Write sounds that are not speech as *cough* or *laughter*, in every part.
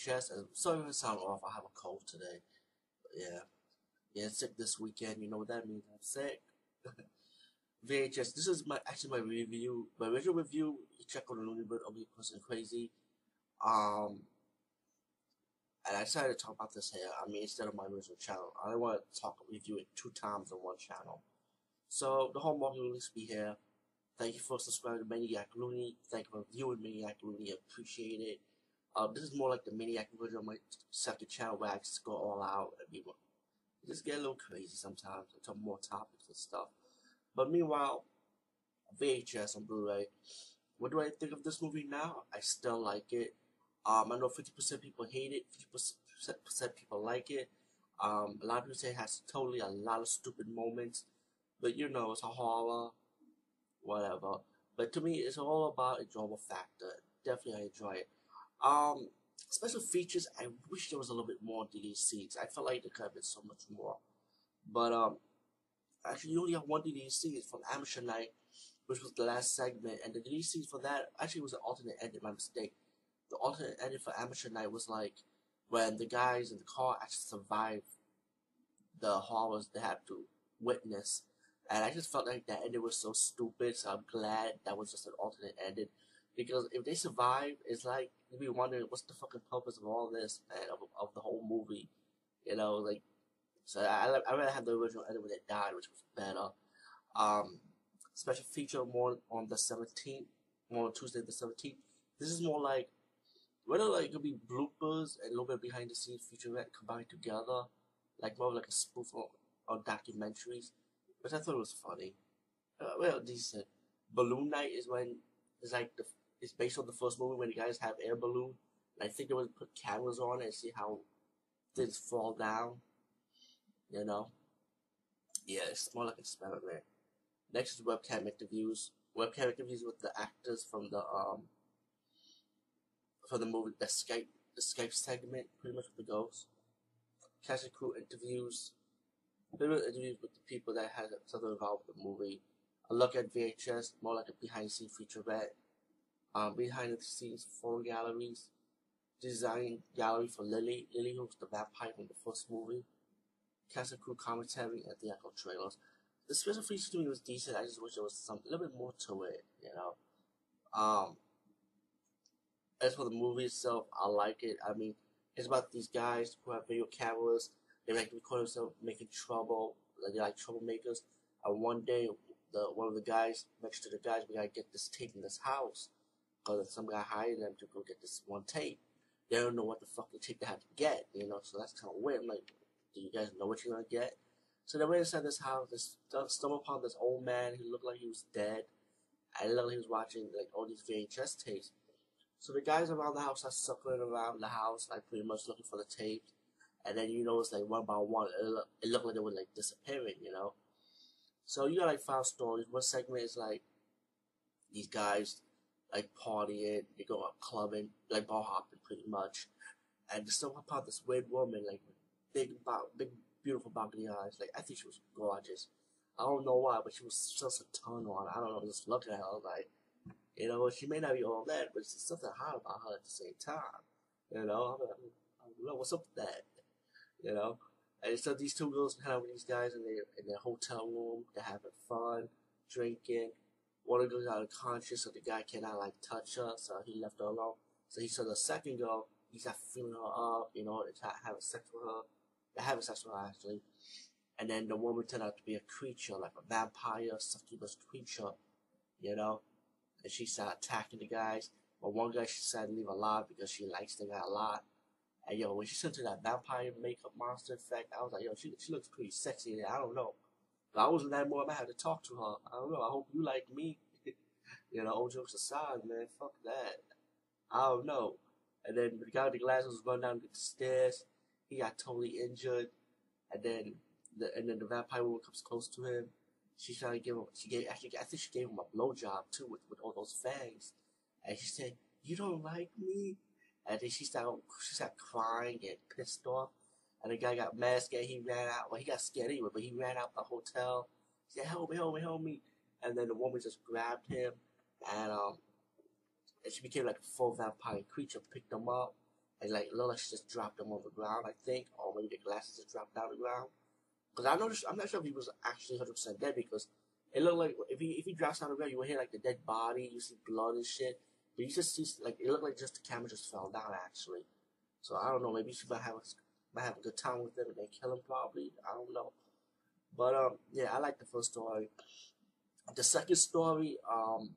VHS. And sorry I sound off. I have a cold today. But yeah, yeah, sick this weekend. You know what that means? I'm sick. *laughs* VHS. This is my actually my review. My original review. You check on the Looney Bird of me person crazy. Um, and I decided to talk about this here. I mean, instead of my original channel, I don't want to talk review it two times on one channel. So the whole market will be here. Thank you for subscribing to Maniac Looney. Thank you for viewing Maniac Looney. I appreciate it. Uh, this is more like the Maniac version of my second channel where I just go all out and be just get a little crazy sometimes. I talk more topics and stuff. But meanwhile, VHS on Blu-ray. What do I think of this movie now? I still like it. Um, I know 50% people hate it, 50% people like it. Um, a lot of people say it has totally a lot of stupid moments, but you know, it's a horror, whatever. But to me, it's all about enjoyable factor. Definitely, I enjoy it. Um, special features, I wish there was a little bit more scenes. I felt like there could have been so much more. But, um, actually, you only have one scene from Amateur Night, which was the last segment, and the scene for that actually was an alternate ending, my mistake the alternate ending for Amateur Night was like when the guys in the car actually survived the horrors they had to witness. And I just felt like that ending was so stupid, so I'm glad that was just an alternate ending. Because if they survive, it's like you'd be wondering what's the fucking purpose of all this, and of, of the whole movie. You know, like, so I, I rather have the original ending when they died, which was better. Um, special feature more on the 17th, more on Tuesday the 17th. This is more like whether like it could be bloopers and a little bit behind the scenes featurette combined together, like more like a spoof on, on documentaries, which I thought it was funny. Uh, well, decent. Balloon Night is when it's like the it's based on the first movie when the guys have air balloon. And I think they would put cameras on and see how things fall down. You know. Yeah, it's more like experiment. Next is webcam interviews. Webcam interviews with the actors from the um for the movie the Skype the Skype segment, pretty much with the ghost. Cast and crew interviews, little interviews with the people that had something involved with the movie. A look at VHS, more like a behind the scenes featurette. Um, behind the scenes photo galleries, design gallery for Lily. Lily was the vampire from the first movie. Cast and crew commentary and the echo trailers. The special features to me was decent. I just wish there was some a little bit more to it, you know. Um, as for the movie itself, I like it. I mean, it's about these guys who have video cameras. They like record themselves making trouble. Like they're like troublemakers. And one day, the one of the guys next to the guys, we gotta get this tape in this house because some guy hired them to go get this one tape. They don't know what the fucking tape they have to get, you know. So that's kind of weird. Like, do you guys know what you're gonna get? So they went inside this house. They stumbled upon this old man. who looked like he was dead. I looked like he was watching like all these VHS tapes. So the guys around the house are circling around the house, like pretty much looking for the tape. And then you notice like one by one, it, look, it looked like they were like disappearing, you know. So you got like five stories. One segment is like these guys like partying, they go out clubbing, like bar hopping pretty much. And stumble upon this weird woman, like big, big, beautiful balcony eyes. Like I think she was gorgeous. I don't know why, but she was just a ton on. I don't know, just looking at her, like, you know, she may not be all that, but there's something hot about her at the same time. You know, I'm, I'm, I don't know what's up with that. You know, and so these two girls hang out with these guys in their in their hotel room. They're having fun, drinking. One of them got unconscious, so the guy cannot like touch her, so he left her alone. So he saw the second girl. he not feeling her up, you know, to having sex with her. They're having sex with her actually. And then the woman turned out to be a creature, like a vampire, succubus creature, you know and she started attacking the guys. But one guy she to leave alive because she likes the guy a lot. And yo, when she sent to that vampire makeup monster effect, I was like, yo, she she looks pretty sexy. I don't know. But I wasn't that more. I had to talk to her. I don't know. I hope you like me. *laughs* you know, old jokes aside, man. Fuck that. I don't know. And then the guy with the glasses was running down the stairs. He got totally injured. And then the and then the vampire woman comes close to him she tried to give him, she gave, actually, I think she gave him a blowjob too with, with all those fangs. And she said, you don't like me? And then she started, she started crying and pissed off. And the guy got mad, scared, he ran out. Well, he got scared anyway, but he ran out the hotel. He said, help me, help me, help me. And then the woman just grabbed him and, um, and she became like a full vampire creature, picked him up, and like looked like she just dropped him on the ground, I think, or maybe the glasses just dropped down the ground. Because I know I'm not sure if he was actually 100 percent dead because it looked like if he if he drops down the ground, you would hear like the dead body, you see blood and shit, but you just see like it looked like just the camera just fell down actually. So I don't know, maybe she might have a, might have a good time with them and they kill him probably. I don't know. But um, yeah, I like the first story. The second story, um,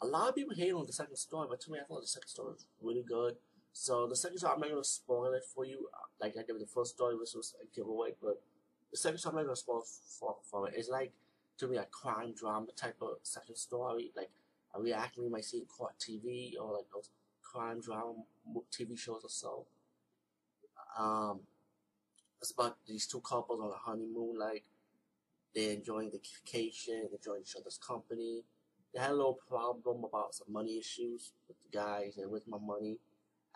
a lot of people hate on the second story, but to me, I thought the second story was really good. So the second story, I'm not gonna spoil it for you, uh, like I did with the first story, which was a giveaway. But the second story, I'm not gonna spoil for for it. It's like to me a crime drama type of second story, like a reaction you might see in court TV or like those crime drama TV shows or so. Um, it's about these two couples on a honeymoon, like they're enjoying the vacation, enjoying each other's company. They had a little problem about some money issues with the guys and with my money.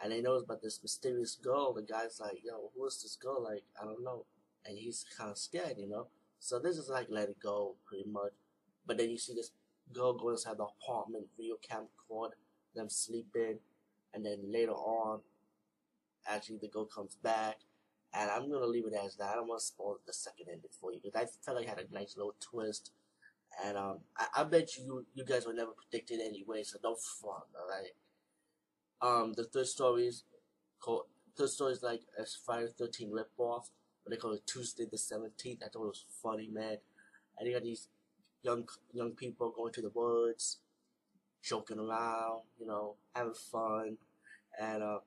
And they know about this mysterious girl. The guy's like, yo, who is this girl? Like, I don't know. And he's kind of scared, you know? So this is like let it go, pretty much. But then you see this girl go inside the apartment, video cam record them sleeping. And then later on, actually the girl comes back and I'm gonna leave it as that. I don't want to spoil the second ending for you because I felt like it had a nice little twist. And um, I, I bet you you guys were never predicted anyway, so don't front, alright? Um, the third story is called third story is like a Friday Thirteen ripoff, but they call it Tuesday the Seventeenth. I thought it was funny, man. And you got these young young people going to the woods, joking around, you know, having fun, and uh,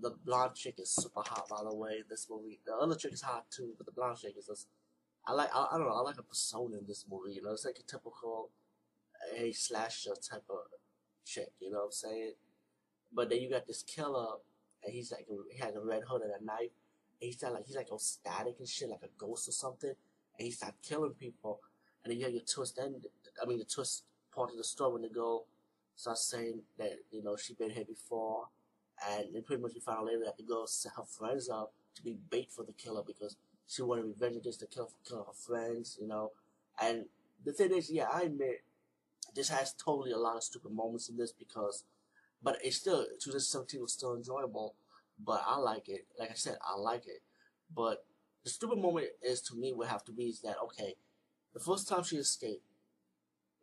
the blonde chick is super hot, by the way. This movie, the other chick is hot too, but the blonde chick is just. I like. I, I don't know. I like a persona in this movie. You know, it's like a typical a slasher type of chick. You know what I'm saying? But then you got this killer, and he's like he has a red hood and a knife. And he's not like he's like all static and shit, like a ghost or something. And he starts killing people. And then you have your twist end. I mean, the twist part of the story when the girl starts saying that you know she been here before and pretty much we found out later that the girl set her friends up to be bait for the killer because she wanted revenge against the killer for killing her friends, you know. And the thing is, yeah, I admit this has totally a lot of stupid moments in this because, but it's still 2017 was still enjoyable. But I like it. Like I said, I like it. But the stupid moment is to me would have to be is that okay, the first time she escaped,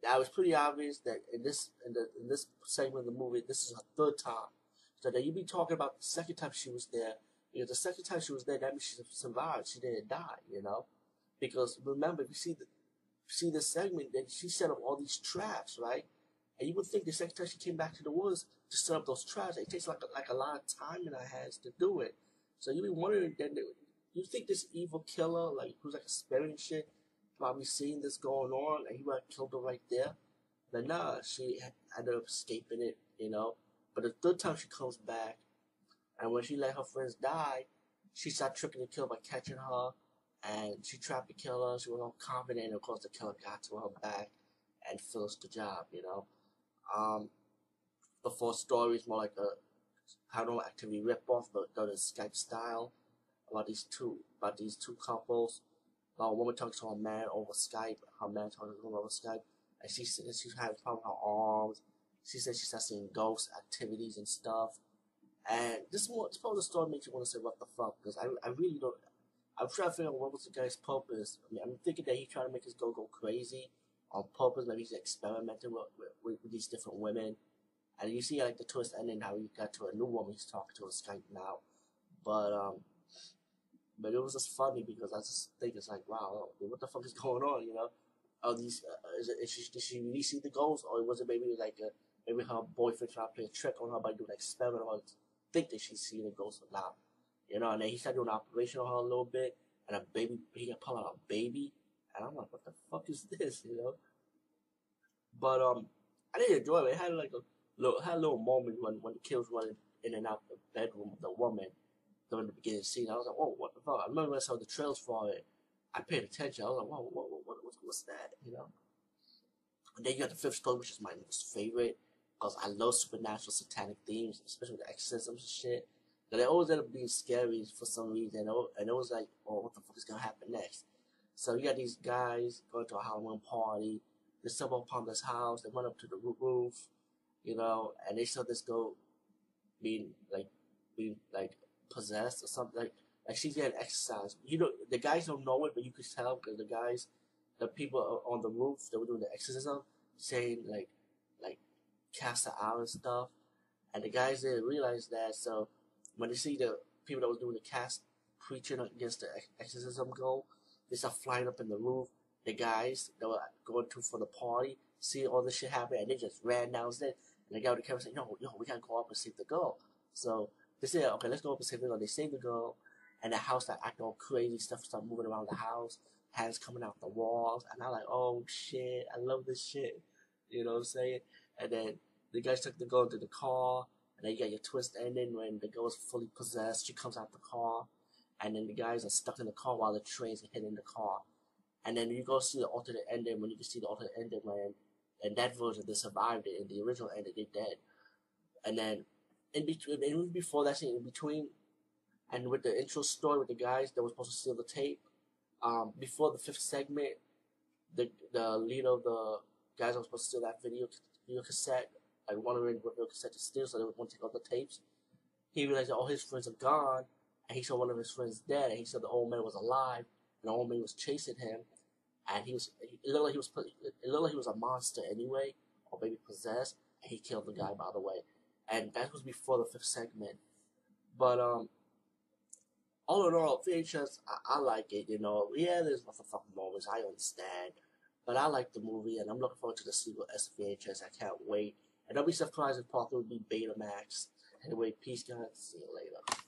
that was pretty obvious that in this in the in this segment of the movie, this is her third time so that you be talking about the second time she was there. Because the second time she was there, that means she survived. She didn't die, you know. Because remember, if you see the see the segment, that she set up all these traps, right? And you would think the second time she came back to the woods to set up those traps, it takes like a, like a lot of time in her hands to do it. So you be wondering, then you think this evil killer, like who's like a spirit and shit, probably seeing this going on, and he might have killed her right there. But nah, she ended up escaping it, you know. But the third time she comes back, and when she let her friends die, she started tricking the killer by catching her, and she tried to kill her. She was all confident, and of course the killer got to her back and finished the job, you know. Um, the fourth story is more like a paranormal activity ripoff, but done in Skype style about these two about these two couples. About a woman talks to a man over Skype, her man talks to woman over Skype, and she she's having problems with her arms, she said she starts seeing ghosts, activities and stuff. And this one, this part of the story makes you want to say, what the fuck? Because I, I really don't. I'm trying to figure out what was the guy's purpose. I mean, I'm thinking that he's trying to make his girl go crazy on purpose. Maybe he's experimenting with, with, with these different women. And you see, like, the twist ending, how he got to a new woman he's talking to on Skype now. But, um, but it was just funny because I just think it's like, wow, what the fuck is *laughs* going on, you know? Are these, uh, is it, is she, did she really see the ghost? Or was it maybe like a, maybe her boyfriend tried to play a trick on her by doing an experiment on her think that she's seeing a ghost or not. You know, and then he started doing an operation on her a little bit, and a baby, he pull out a baby, and I'm like, what the fuck is this, you know? But, um, I did enjoy it. It had like a little, had a little moment when, when the kids running in and out the bedroom of the woman during the beginning scene. I was like, oh, what the fuck? I remember when I saw the trails for it. I paid attention. I was like, whoa, what, what, what, what's that? You know? And then you got the fifth story, which is my most favorite because I love supernatural satanic themes, especially with exorcisms and shit. But they always end up being scary for some reason, and it was like, oh, what the fuck is gonna happen next? So you got these guys going to a Halloween party. They stumble upon this house. They run up to the roof, you know, and they saw this girl being like being like possessed or something. Like, like she's getting exercise. You know, the guys don't know it, but you could tell because the guys, the people on the roof that were doing the exorcism, saying like, cast out and stuff. And the guys didn't realize that. So when they see the people that was doing the cast preaching against the exorcism goal, they start flying up in the roof. The guys that were going to for the party see all this shit happen, and they just ran downstairs. And the guy with the camera said, "Yo, yo, we gotta go up and save the girl." So they said, "Okay, let's go up and save the girl." They save the girl, and the house that act all crazy stuff start moving around the house, hands coming out the walls, and I'm like, "Oh shit, I love this shit." You know what I'm saying? And then the guys took the girl into the car, and then you got your twist ending when the girl is fully possessed. She comes out the car, and then the guys are stuck in the car while the trains are hitting the car. And then you go see the alternate ending when you can see the alternate ending when and that version they survived it. In the original ending, they dead. And then in between, even before that scene, in between, and with the intro story with the guys that were supposed to steal the tape, um, before the fifth segment, the the leader of the guys that were supposed to steal that video video cassette, I like wondering what video cassette to steal, so they want to take all the tapes. He realized that all his friends are gone, and he saw one of his friends dead, and he said the old man was alive, and the old man was chasing him, and he was it looked like he was it looked like he was a monster anyway, or maybe possessed, and he killed the guy by the way, and that was before the fifth segment. But um, all in all, VHS I, I like it. You know, yeah, there's motherfucking moments I understand, but I like the movie, and I'm looking forward to the sequel SVHS. I can't wait, and don't be surprised if part will be Betamax. Anyway, peace, guys. See you later.